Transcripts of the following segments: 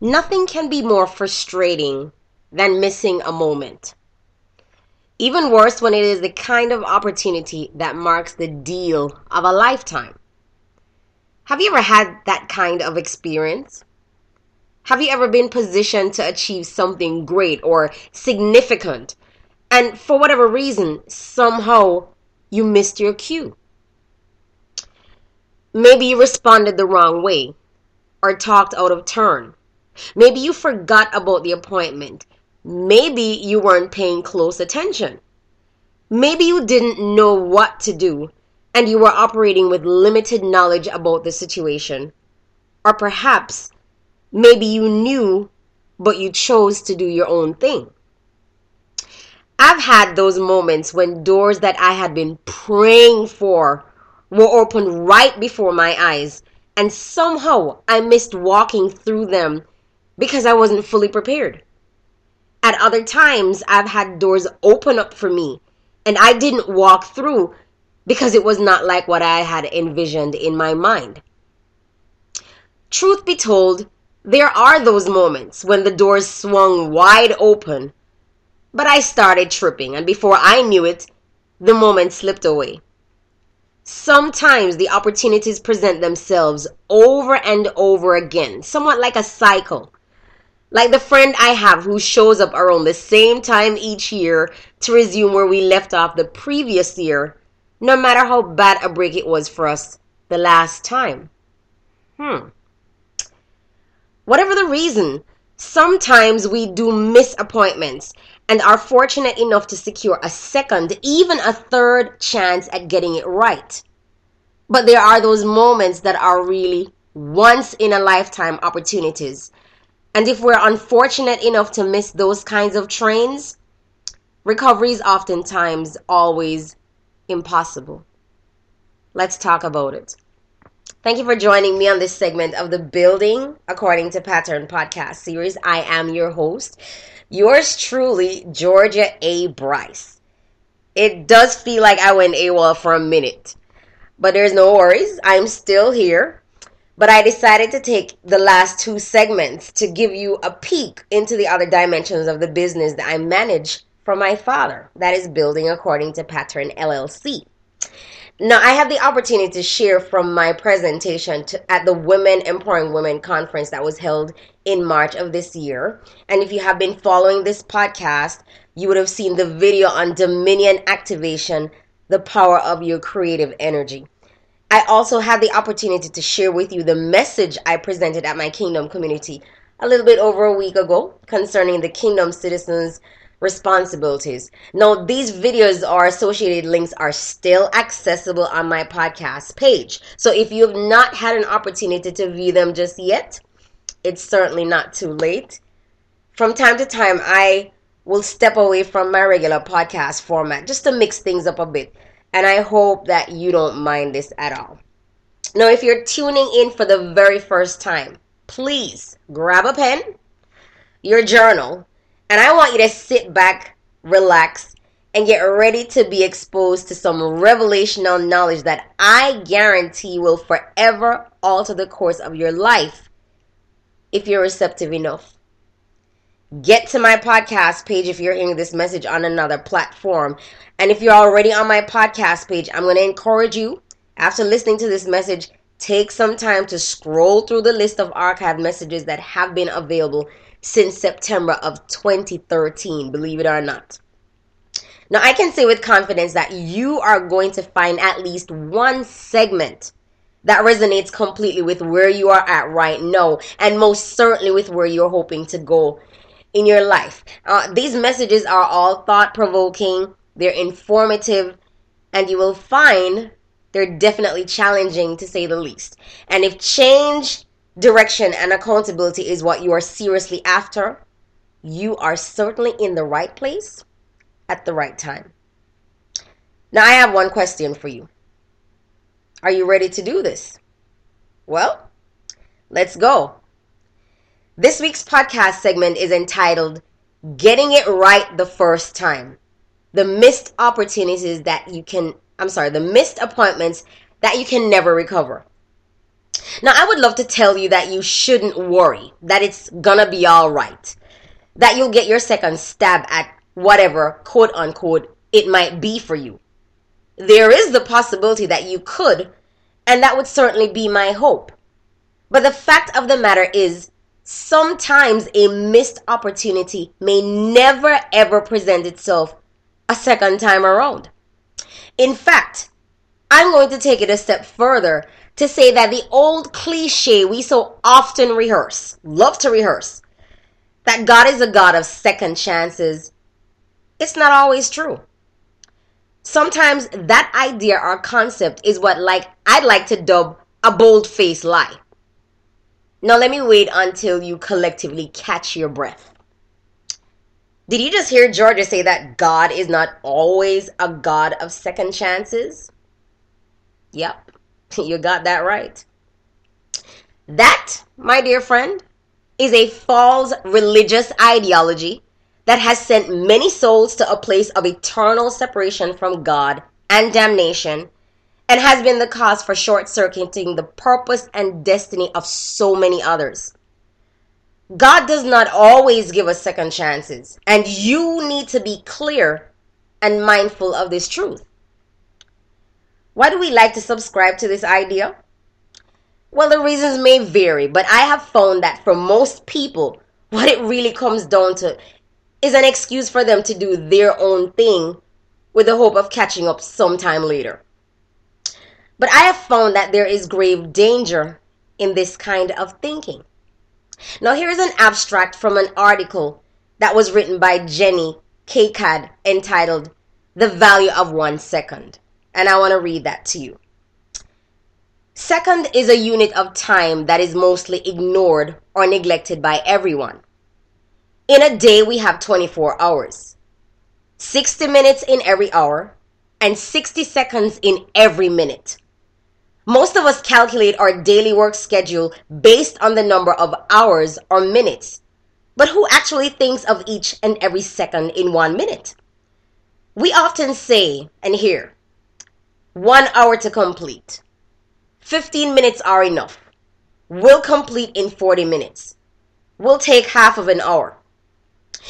Nothing can be more frustrating than missing a moment. Even worse when it is the kind of opportunity that marks the deal of a lifetime. Have you ever had that kind of experience? Have you ever been positioned to achieve something great or significant, and for whatever reason, somehow you missed your cue? Maybe you responded the wrong way or talked out of turn Maybe you forgot about the appointment. Maybe you weren't paying close attention. Maybe you didn't know what to do and you were operating with limited knowledge about the situation. Or perhaps maybe you knew but you chose to do your own thing. I've had those moments when doors that I had been praying for were opened right before my eyes, and somehow I missed walking through them because I wasn't fully prepared. At other times, I've had doors open up for me and I didn't walk through because it was not like what I had envisioned in my mind. Truth be told, there are those moments when the doors swung wide open, but I started tripping, and before I knew it, the moment slipped away. Sometimes the opportunities present themselves over and over again, somewhat like a cycle. Like the friend I have who shows up around the same time each year to resume where we left off the previous year, no matter how bad a break it was for us the last time. Hmm. Whatever the reason, sometimes we do miss appointments and are fortunate enough to secure a second, even a third chance at getting it right. But there are those moments that are really once in a lifetime opportunities and if we're unfortunate enough to miss those kinds of trains, recovery is oftentimes always impossible. Let's talk about it. Thank you for joining me on this segment of the Building According to Pattern podcast series. I am your host, yours truly, Georgia A. Bryce. It does feel like I went AWOL for a minute, but there's no worries. I'm still here but I decided to take the last two segments to give you a peek into the other dimensions of the business that I manage for my father, that is building according to Pattern LLC. Now, I had the opportunity to share from my presentation to, at the Women Empowering Women conference that was held in March of this year. And if you have been following this podcast, you would have seen the video on Dominion Activation, the power of your creative energy. I also had the opportunity to share with you the message I presented at my Kingdom community a little bit over a week ago concerning the Kingdom citizens' responsibilities. Now, these videos or associated links are still accessible on my podcast page. So if you have not had an opportunity to view them just yet, it's certainly not too late. From time to time, I will step away from my regular podcast format just to mix things up a bit and I hope that you don't mind this at all. Now, if you're tuning in for the very first time, please grab a pen, your journal, and I want you to sit back, relax, and get ready to be exposed to some revelational knowledge that I guarantee will forever alter the course of your life if you're receptive enough. Get to my podcast page if you're hearing this message on another platform. And if you're already on my podcast page, I'm going to encourage you, after listening to this message, take some time to scroll through the list of archived messages that have been available since September of 2013, believe it or not. Now, I can say with confidence that you are going to find at least one segment that resonates completely with where you are at right now, and most certainly with where you're hoping to go in your life. Uh, these messages are all thought provoking, they're informative, and you will find they're definitely challenging to say the least. And if change, direction, and accountability is what you are seriously after, you are certainly in the right place at the right time. Now, I have one question for you. Are you ready to do this? Well, let's go. This week's podcast segment is entitled Getting It Right the First Time. The missed opportunities that you can, I'm sorry, the missed appointments that you can never recover. Now, I would love to tell you that you shouldn't worry, that it's gonna be alright, that you'll get your second stab at whatever, quote unquote, it might be for you. There is the possibility that you could, and that would certainly be my hope. But the fact of the matter is, sometimes a missed opportunity may never ever present itself a second time around. In fact, I'm going to take it a step further to say that the old cliche we so often rehearse, love to rehearse, that God is a God of second chances, it's not always true. Sometimes that idea or concept is what like I'd like to dub a bold-faced lie. Now let me wait until you collectively catch your breath. Did you just hear Georgia say that God is not always a God of second chances? Yep, you got that right. That, my dear friend, is a false religious ideology that has sent many souls to a place of eternal separation from God and damnation and has been the cause for short circuiting the purpose and destiny of so many others. God does not always give us second chances, and you need to be clear and mindful of this truth. Why do we like to subscribe to this idea? Well, the reasons may vary, but I have found that for most people, what it really comes down to is an excuse for them to do their own thing with the hope of catching up sometime later. But I have found that there is grave danger in this kind of thinking. Now, here's an abstract from an article that was written by Jenny Kakad entitled The Value of One Second. And I want to read that to you. Second is a unit of time that is mostly ignored or neglected by everyone. In a day, we have 24 hours, 60 minutes in every hour, and 60 seconds in every minute. Most of us calculate our daily work schedule based on the number of hours or minutes. But who actually thinks of each and every second in one minute? We often say and hear, one hour to complete. 15 minutes are enough. We'll complete in 40 minutes. We'll take half of an hour.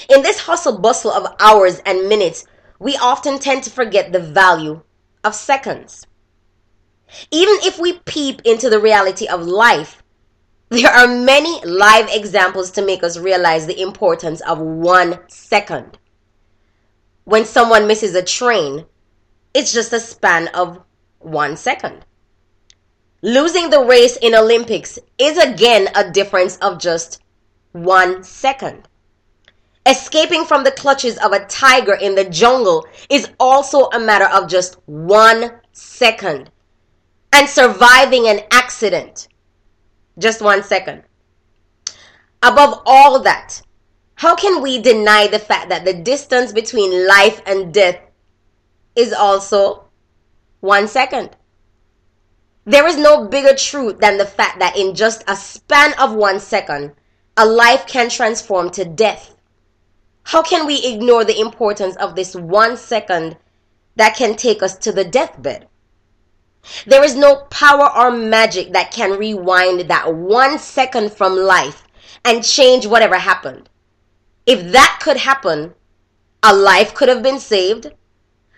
In this hustle bustle of hours and minutes, we often tend to forget the value of seconds. Even if we peep into the reality of life, there are many live examples to make us realize the importance of one second. When someone misses a train, it's just a span of one second. Losing the race in Olympics is again a difference of just one second. Escaping from the clutches of a tiger in the jungle is also a matter of just one second and surviving an accident. Just one second. Above all that, how can we deny the fact that the distance between life and death is also one second? There is no bigger truth than the fact that in just a span of one second, a life can transform to death. How can we ignore the importance of this one second that can take us to the deathbed? There is no power or magic that can rewind that one second from life and change whatever happened. If that could happen, a life could have been saved,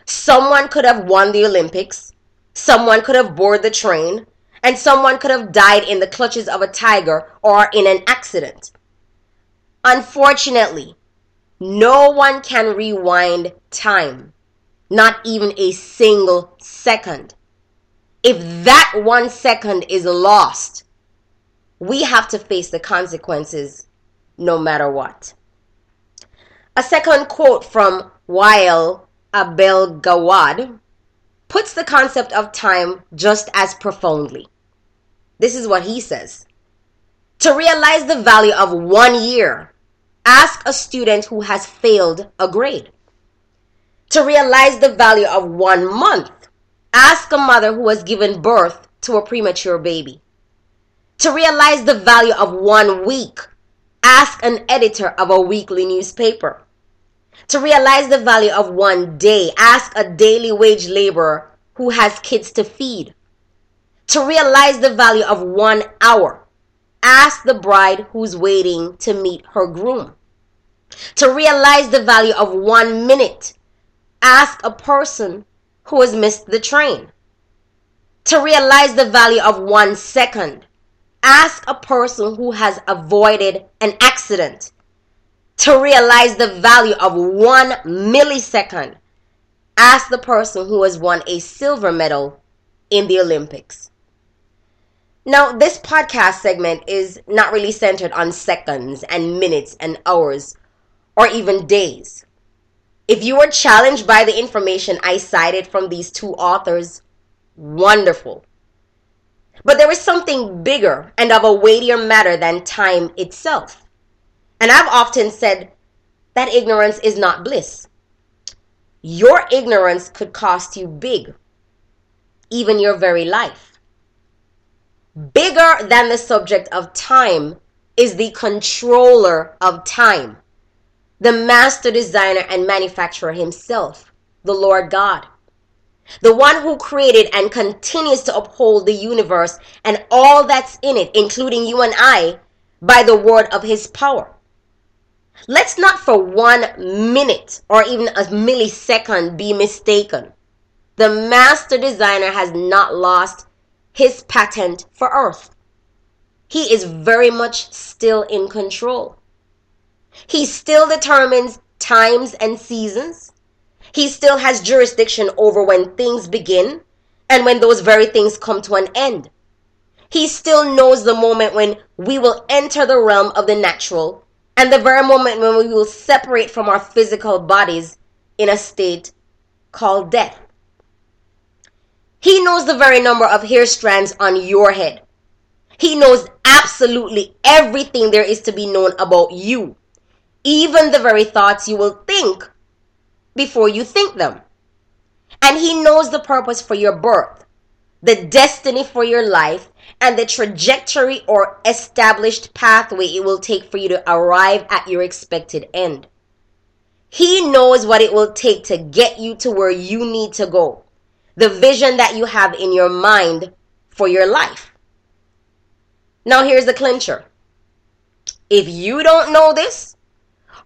someone could have won the Olympics, someone could have boarded the train, and someone could have died in the clutches of a tiger or in an accident. Unfortunately, no one can rewind time, not even a single second if that one second is lost, we have to face the consequences no matter what. A second quote from Wael Abel Gawad puts the concept of time just as profoundly. This is what he says. To realize the value of one year, ask a student who has failed a grade. To realize the value of one month, Ask a mother who has given birth to a premature baby. To realize the value of one week, ask an editor of a weekly newspaper. To realize the value of one day, ask a daily wage laborer who has kids to feed. To realize the value of one hour, ask the bride who's waiting to meet her groom. To realize the value of one minute, ask a person who has missed the train. To realize the value of one second, ask a person who has avoided an accident. To realize the value of one millisecond, ask the person who has won a silver medal in the Olympics. Now, this podcast segment is not really centered on seconds and minutes and hours or even days. If you were challenged by the information I cited from these two authors, wonderful. But there is something bigger and of a weightier matter than time itself. And I've often said that ignorance is not bliss. Your ignorance could cost you big, even your very life. Bigger than the subject of time is the controller of time, the master designer and manufacturer himself, the Lord God the one who created and continues to uphold the universe and all that's in it, including you and I, by the word of his power. Let's not for one minute or even a millisecond be mistaken. The master designer has not lost his patent for earth. He is very much still in control. He still determines times and seasons. He still has jurisdiction over when things begin and when those very things come to an end. He still knows the moment when we will enter the realm of the natural and the very moment when we will separate from our physical bodies in a state called death. He knows the very number of hair strands on your head. He knows absolutely everything there is to be known about you, even the very thoughts you will think before you think them. And He knows the purpose for your birth, the destiny for your life, and the trajectory or established pathway it will take for you to arrive at your expected end. He knows what it will take to get you to where you need to go, the vision that you have in your mind for your life. Now, here's the clincher. If you don't know this,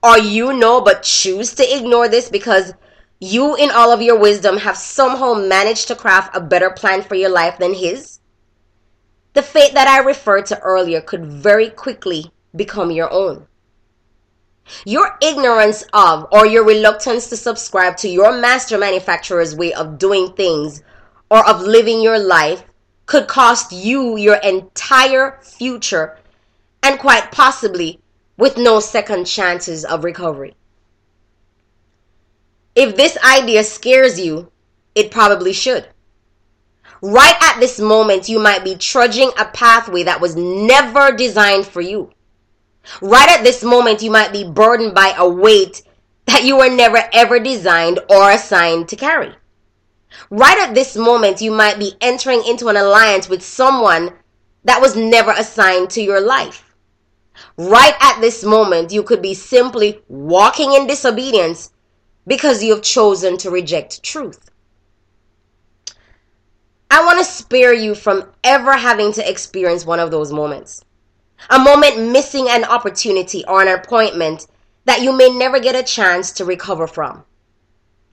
or you know but choose to ignore this because you, in all of your wisdom, have somehow managed to craft a better plan for your life than his, the fate that I referred to earlier could very quickly become your own. Your ignorance of or your reluctance to subscribe to your master manufacturer's way of doing things or of living your life could cost you your entire future and quite possibly with no second chances of recovery. If this idea scares you, it probably should. Right at this moment, you might be trudging a pathway that was never designed for you. Right at this moment, you might be burdened by a weight that you were never ever designed or assigned to carry. Right at this moment, you might be entering into an alliance with someone that was never assigned to your life. Right at this moment, you could be simply walking in disobedience because you have chosen to reject truth. I want to spare you from ever having to experience one of those moments. A moment missing an opportunity or an appointment that you may never get a chance to recover from.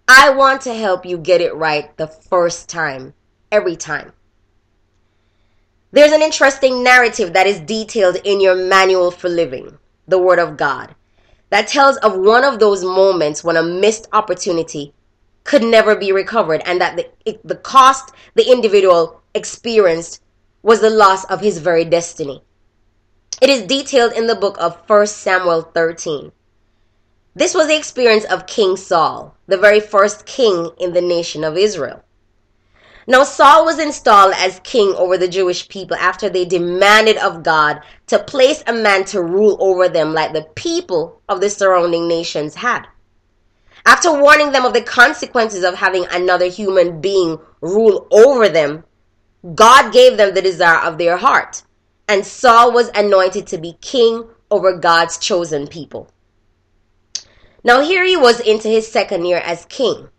I want to help you get it right the first time, every time. There's an interesting narrative that is detailed in your manual for living, the Word of God, that tells of one of those moments when a missed opportunity could never be recovered and that the, it, the cost the individual experienced was the loss of his very destiny. It is detailed in the book of 1 Samuel 13. This was the experience of King Saul, the very first king in the nation of Israel. Now, Saul was installed as king over the Jewish people after they demanded of God to place a man to rule over them like the people of the surrounding nations had. After warning them of the consequences of having another human being rule over them, God gave them the desire of their heart, and Saul was anointed to be king over God's chosen people. Now, here he was into his second year as king.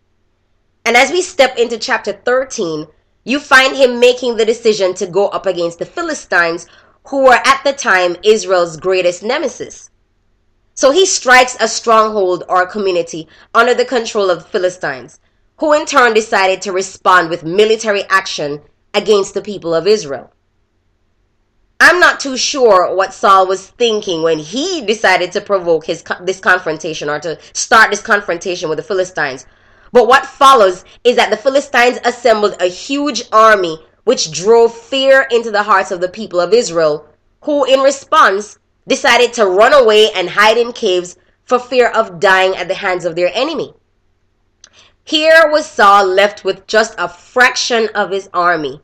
And as we step into chapter 13, you find him making the decision to go up against the Philistines, who were at the time Israel's greatest nemesis. So he strikes a stronghold or a community under the control of the Philistines, who in turn decided to respond with military action against the people of Israel. I'm not too sure what Saul was thinking when he decided to provoke his this confrontation or to start this confrontation with the Philistines. But what follows is that the Philistines assembled a huge army which drove fear into the hearts of the people of Israel, who in response decided to run away and hide in caves for fear of dying at the hands of their enemy. Here was Saul left with just a fraction of his army,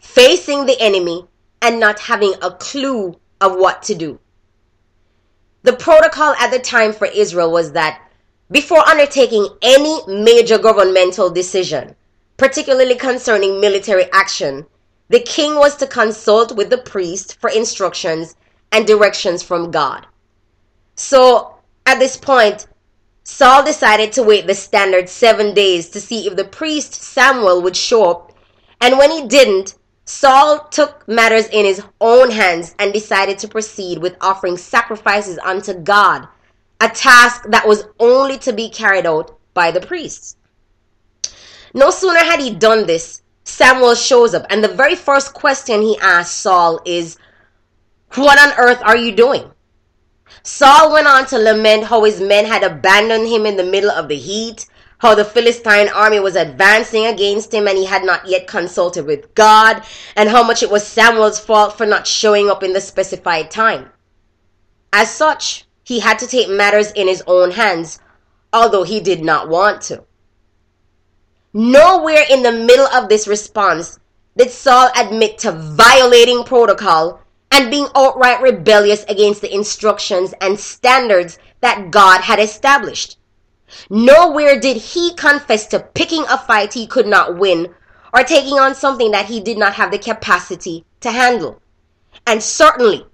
facing the enemy and not having a clue of what to do. The protocol at the time for Israel was that before undertaking any major governmental decision, particularly concerning military action, the king was to consult with the priest for instructions and directions from God. So at this point, Saul decided to wait the standard seven days to see if the priest Samuel would show up. And when he didn't, Saul took matters in his own hands and decided to proceed with offering sacrifices unto God, a task that was only to be carried out by the priests. No sooner had he done this, Samuel shows up, and the very first question he asks Saul is, What on earth are you doing? Saul went on to lament how his men had abandoned him in the middle of the heat, how the Philistine army was advancing against him and he had not yet consulted with God, and how much it was Samuel's fault for not showing up in the specified time. As such, he had to take matters in his own hands, although he did not want to. Nowhere in the middle of this response did Saul admit to violating protocol and being outright rebellious against the instructions and standards that God had established. Nowhere did he confess to picking a fight he could not win or taking on something that he did not have the capacity to handle. And certainly,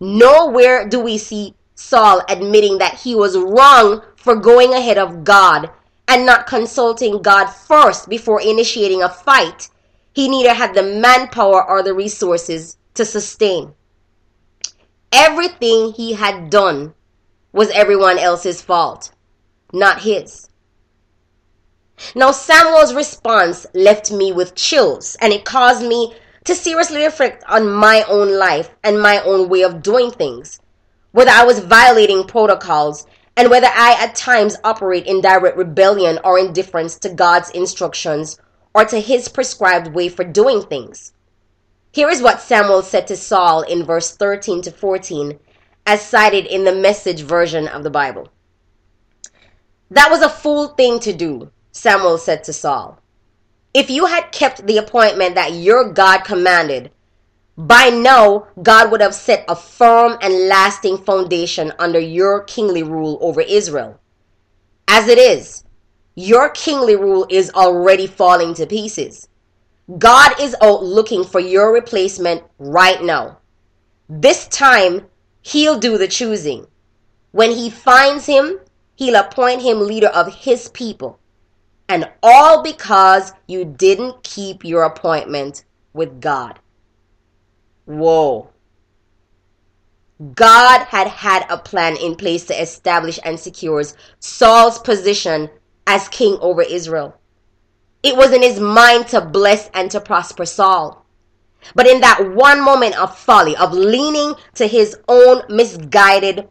nowhere do we see Saul admitting that he was wrong for going ahead of God and not consulting God first before initiating a fight he neither had the manpower or the resources to sustain. Everything he had done was everyone else's fault not his. Now, Samuel's response left me with chills and it caused me to seriously reflect on my own life and my own way of doing things, whether I was violating protocols and whether I at times operate in direct rebellion or indifference to God's instructions or to his prescribed way for doing things. Here is what Samuel said to Saul in verse 13 to 14, as cited in the message version of the Bible. That was a fool thing to do, Samuel said to Saul. If you had kept the appointment that your God commanded, by now God would have set a firm and lasting foundation under your kingly rule over Israel. As it is, your kingly rule is already falling to pieces. God is out looking for your replacement right now. This time, He'll do the choosing. When He finds him, He'll appoint him leader of his people. And all because you didn't keep your appointment with God. Whoa. God had had a plan in place to establish and secure Saul's position as king over Israel. It was in his mind to bless and to prosper Saul. But in that one moment of folly, of leaning to his own misguided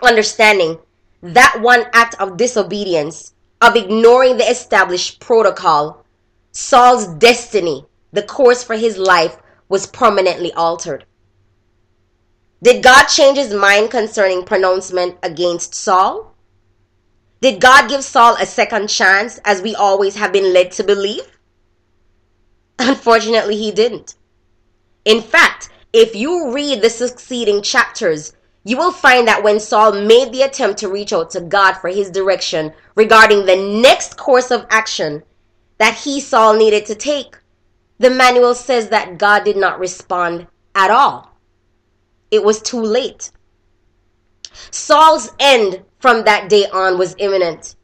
understanding, that one act of disobedience, of ignoring the established protocol, Saul's destiny, the course for his life, was permanently altered. Did God change his mind concerning pronouncement against Saul? Did God give Saul a second chance as we always have been led to believe? Unfortunately, he didn't. In fact, if you read the succeeding chapters, you will find that when Saul made the attempt to reach out to God for his direction regarding the next course of action that he, Saul, needed to take, the manual says that God did not respond at all. It was too late. Saul's end from that day on was imminent.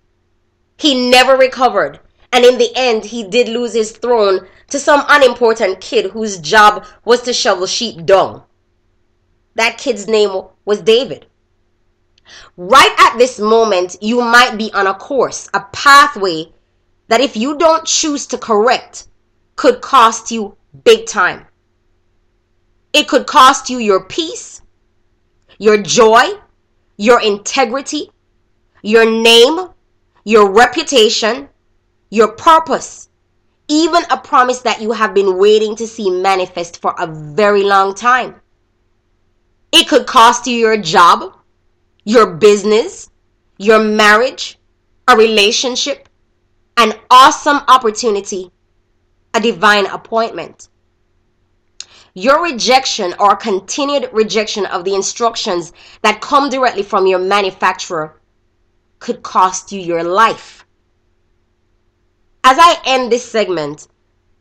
He never recovered, And in the end, he did lose his throne to some unimportant kid whose job was to shovel sheep dung. That kid's name was David. Right at this moment, you might be on a course, a pathway that if you don't choose to correct, could cost you big time. It could cost you your peace, your joy, your integrity, your name, your reputation, your purpose, even a promise that you have been waiting to see manifest for a very long time. It could cost you your job, your business, your marriage, a relationship, an awesome opportunity, a divine appointment. Your rejection or continued rejection of the instructions that come directly from your manufacturer could cost you your life. As I end this segment,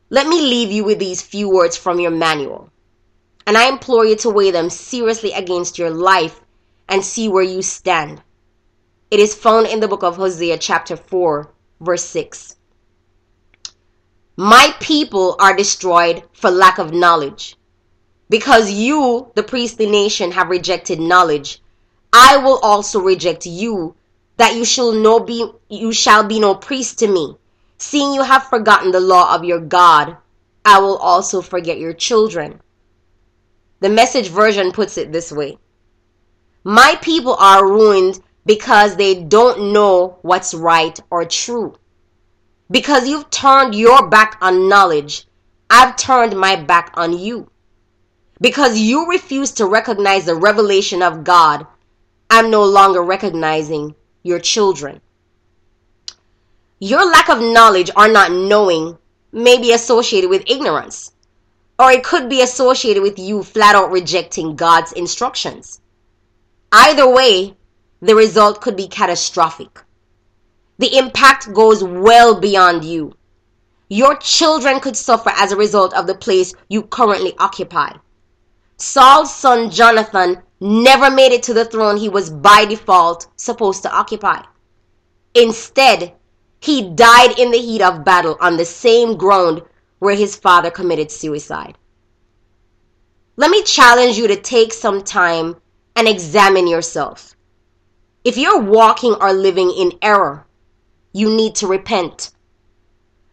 let me leave you with these few words from your manual. And I implore you to weigh them seriously against your life and see where you stand. It is found in the book of Hosea, chapter 4, verse 6. My people are destroyed for lack of knowledge. Because you, the priestly nation, have rejected knowledge, I will also reject you, that you shall no be you shall be no priest to me. Seeing you have forgotten the law of your God, I will also forget your children. The message version puts it this way my people are ruined because they don't know what's right or true. Because you've turned your back on knowledge, I've turned my back on you. Because you refuse to recognize the revelation of God, I'm no longer recognizing your children. Your lack of knowledge or not knowing may be associated with ignorance, or it could be associated with you flat out rejecting God's instructions. Either way, the result could be catastrophic. The impact goes well beyond you. Your children could suffer as a result of the place you currently occupy. Saul's son Jonathan never made it to the throne he was by default supposed to occupy. Instead, he died in the heat of battle on the same ground where his father committed suicide. Let me challenge you to take some time and examine yourself. If you're walking or living in error, you need to repent.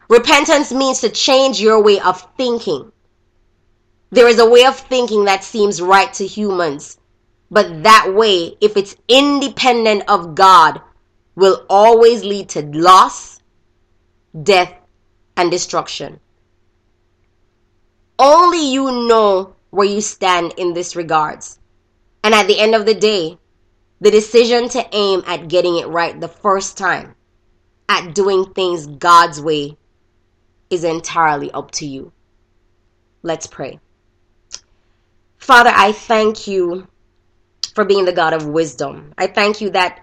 Repentance means to change your way of thinking. There is a way of thinking that seems right to humans, but that way, if it's independent of God, will always lead to loss, death, and destruction. Only you know where you stand in this regards. And at the end of the day, the decision to aim at getting it right the first time, at doing things God's way, is entirely up to you. Let's pray. Father, I thank you for being the God of wisdom. I thank you that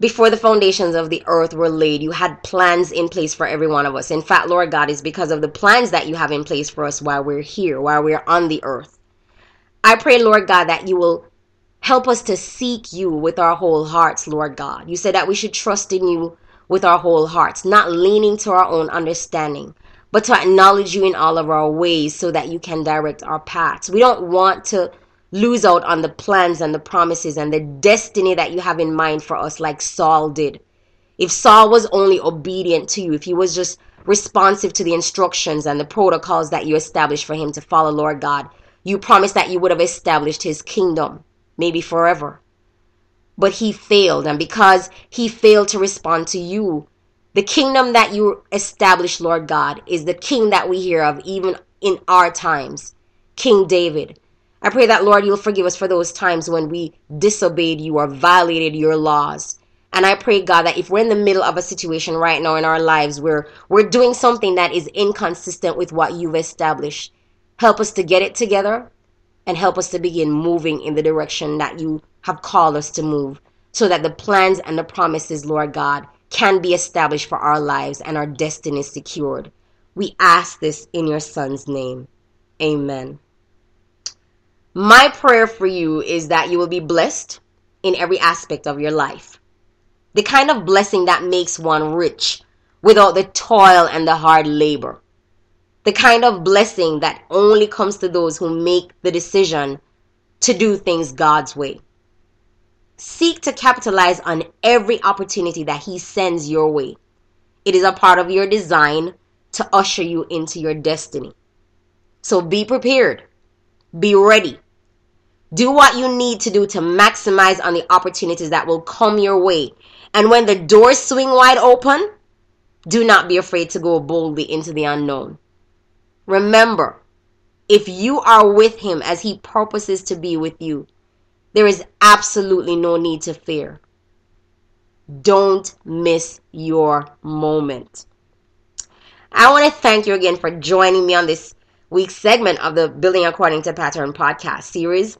before the foundations of the earth were laid, you had plans in place for every one of us. In fact, Lord God, it's because of the plans that you have in place for us while we're here, while we're on the earth. I pray, Lord God, that you will help us to seek you with our whole hearts, Lord God. You said that we should trust in you with our whole hearts, not leaning to our own understanding, but to acknowledge you in all of our ways so that you can direct our paths. We don't want to lose out on the plans and the promises and the destiny that you have in mind for us, like Saul did. If Saul was only obedient to you, if he was just responsive to the instructions and the protocols that you established for him to follow, Lord God, you promised that you would have established his kingdom, maybe forever. But he failed, and because he failed to respond to you, the kingdom that you established, Lord God, is the king that we hear of even in our times, King David. I pray that, Lord, you'll forgive us for those times when we disobeyed you or violated your laws. And I pray, God, that if we're in the middle of a situation right now in our lives where we're doing something that is inconsistent with what you've established, Help us to get it together and help us to begin moving in the direction that you have called us to move so that the plans and the promises, Lord God, can be established for our lives and our destiny secured. We ask this in your Son's name. Amen. My prayer for you is that you will be blessed in every aspect of your life. The kind of blessing that makes one rich without the toil and the hard labor. The kind of blessing that only comes to those who make the decision to do things God's way. Seek to capitalize on every opportunity that He sends your way. It is a part of your design to usher you into your destiny. So be prepared. Be ready. Do what you need to do to maximize on the opportunities that will come your way. And when the doors swing wide open, do not be afraid to go boldly into the unknown. Remember, if you are with Him as He purposes to be with you, there is absolutely no need to fear. Don't miss your moment. I want to thank you again for joining me on this week's segment of the Building According to Pattern podcast series.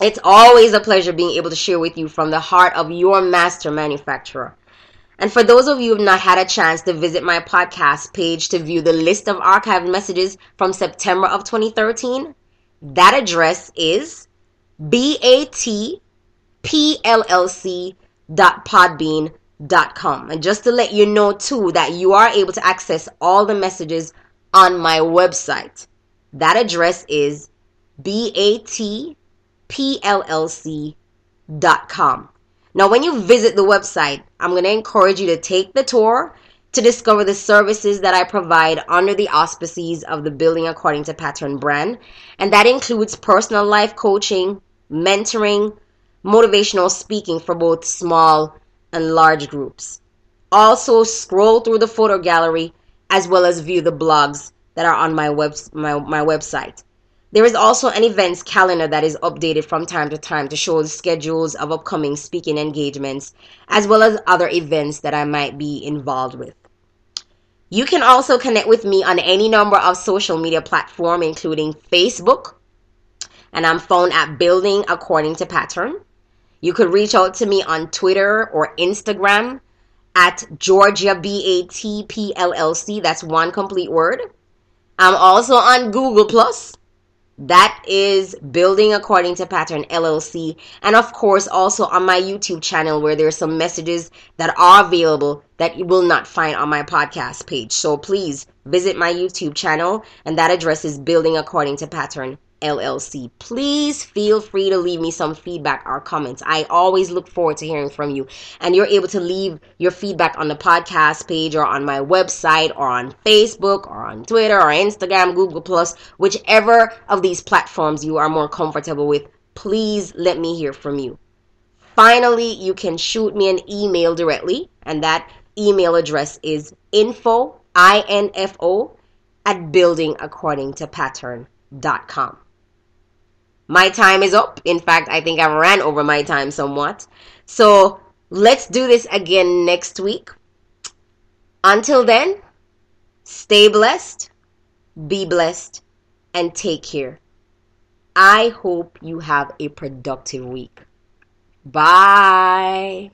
It's always a pleasure being able to share with you from the heart of your master manufacturer. And for those of you who have not had a chance to visit my podcast page to view the list of archived messages from September of 2013, that address is batpllc.podbean.com. And just to let you know too that you are able to access all the messages on my website. That address is batpllc.com. Now, when you visit the website, I'm going to encourage you to take the tour to discover the services that I provide under the auspices of the Building According to Pattern brand. And that includes personal life coaching, mentoring, motivational speaking for both small and large groups. Also, scroll through the photo gallery as well as view the blogs that are on my, web, my, my website. There is also an events calendar that is updated from time to time to show the schedules of upcoming speaking engagements as well as other events that I might be involved with. You can also connect with me on any number of social media platforms, including Facebook, and I'm found at Building According to Pattern. You could reach out to me on Twitter or Instagram at Georgia B A T P L L C. That's one complete word. I'm also on Google Plus. That is Building According to Pattern LLC. And of course, also on my YouTube channel where there's some messages that are available that you will not find on my podcast page. So please visit my YouTube channel, and that address is Building According to Pattern LLC. Please feel free to leave me some feedback or comments. I always look forward to hearing from you. And you're able to leave your feedback on the podcast page or on my website or on Facebook or on Twitter or Instagram, Google Plus, whichever of these platforms you are more comfortable with. Please let me hear from you. Finally, you can shoot me an email directly, and that email address is info, I-N-F-O, at buildingaccordingtopattern.com. My time is up. In fact, I think I ran over my time somewhat. So let's do this again next week. Until then, stay blessed, be blessed, and take care. I hope you have a productive week. Bye.